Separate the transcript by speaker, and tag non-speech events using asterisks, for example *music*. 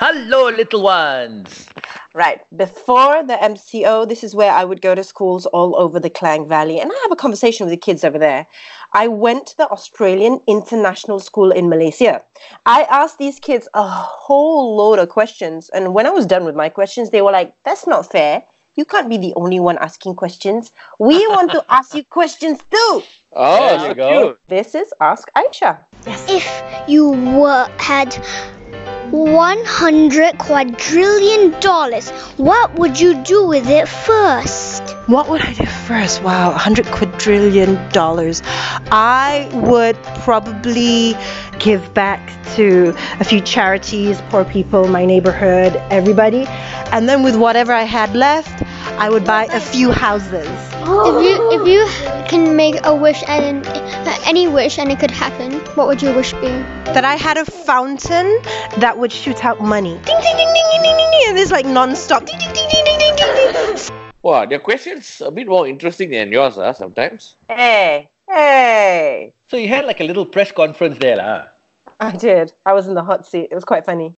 Speaker 1: Hello, little ones.
Speaker 2: Right. Before the MCO, this is where I would go to schools all over the Klang Valley and I have a conversation with the kids over there. I went to the Australian International School in Malaysia. I asked these kids a whole load of questions. And when I was done with my questions, they were like, that's not fair. You can't be the only one asking questions. We *laughs* want to ask you questions too.
Speaker 3: Oh,
Speaker 1: There you go.
Speaker 2: This is Ask Aisha. Yes.
Speaker 4: If you were had 100 quadrillion dollars, what would you do with it first?
Speaker 2: What would I do first? Wow, 100 quadrillion dollars. I would probably give back to a few charities, poor people, my neighborhood, everybody. And then with whatever I had left, I would buy a few houses.
Speaker 4: If you if you can make a wish and any wish and it could happen, what would your wish be?
Speaker 2: That I had a fountain that would shoot out money. Ding, ding, ding, ding, ding, ding, ding, ding. And it's like non-stop. Ding, ding, ding, ding, ding, ding, ding, ding.
Speaker 3: Wow, their questions a bit more interesting than yours, ah, sometimes.
Speaker 2: Hey, hey.
Speaker 1: So you had like a little press conference there, lah.
Speaker 2: I did. I was in the hot seat. It was quite funny.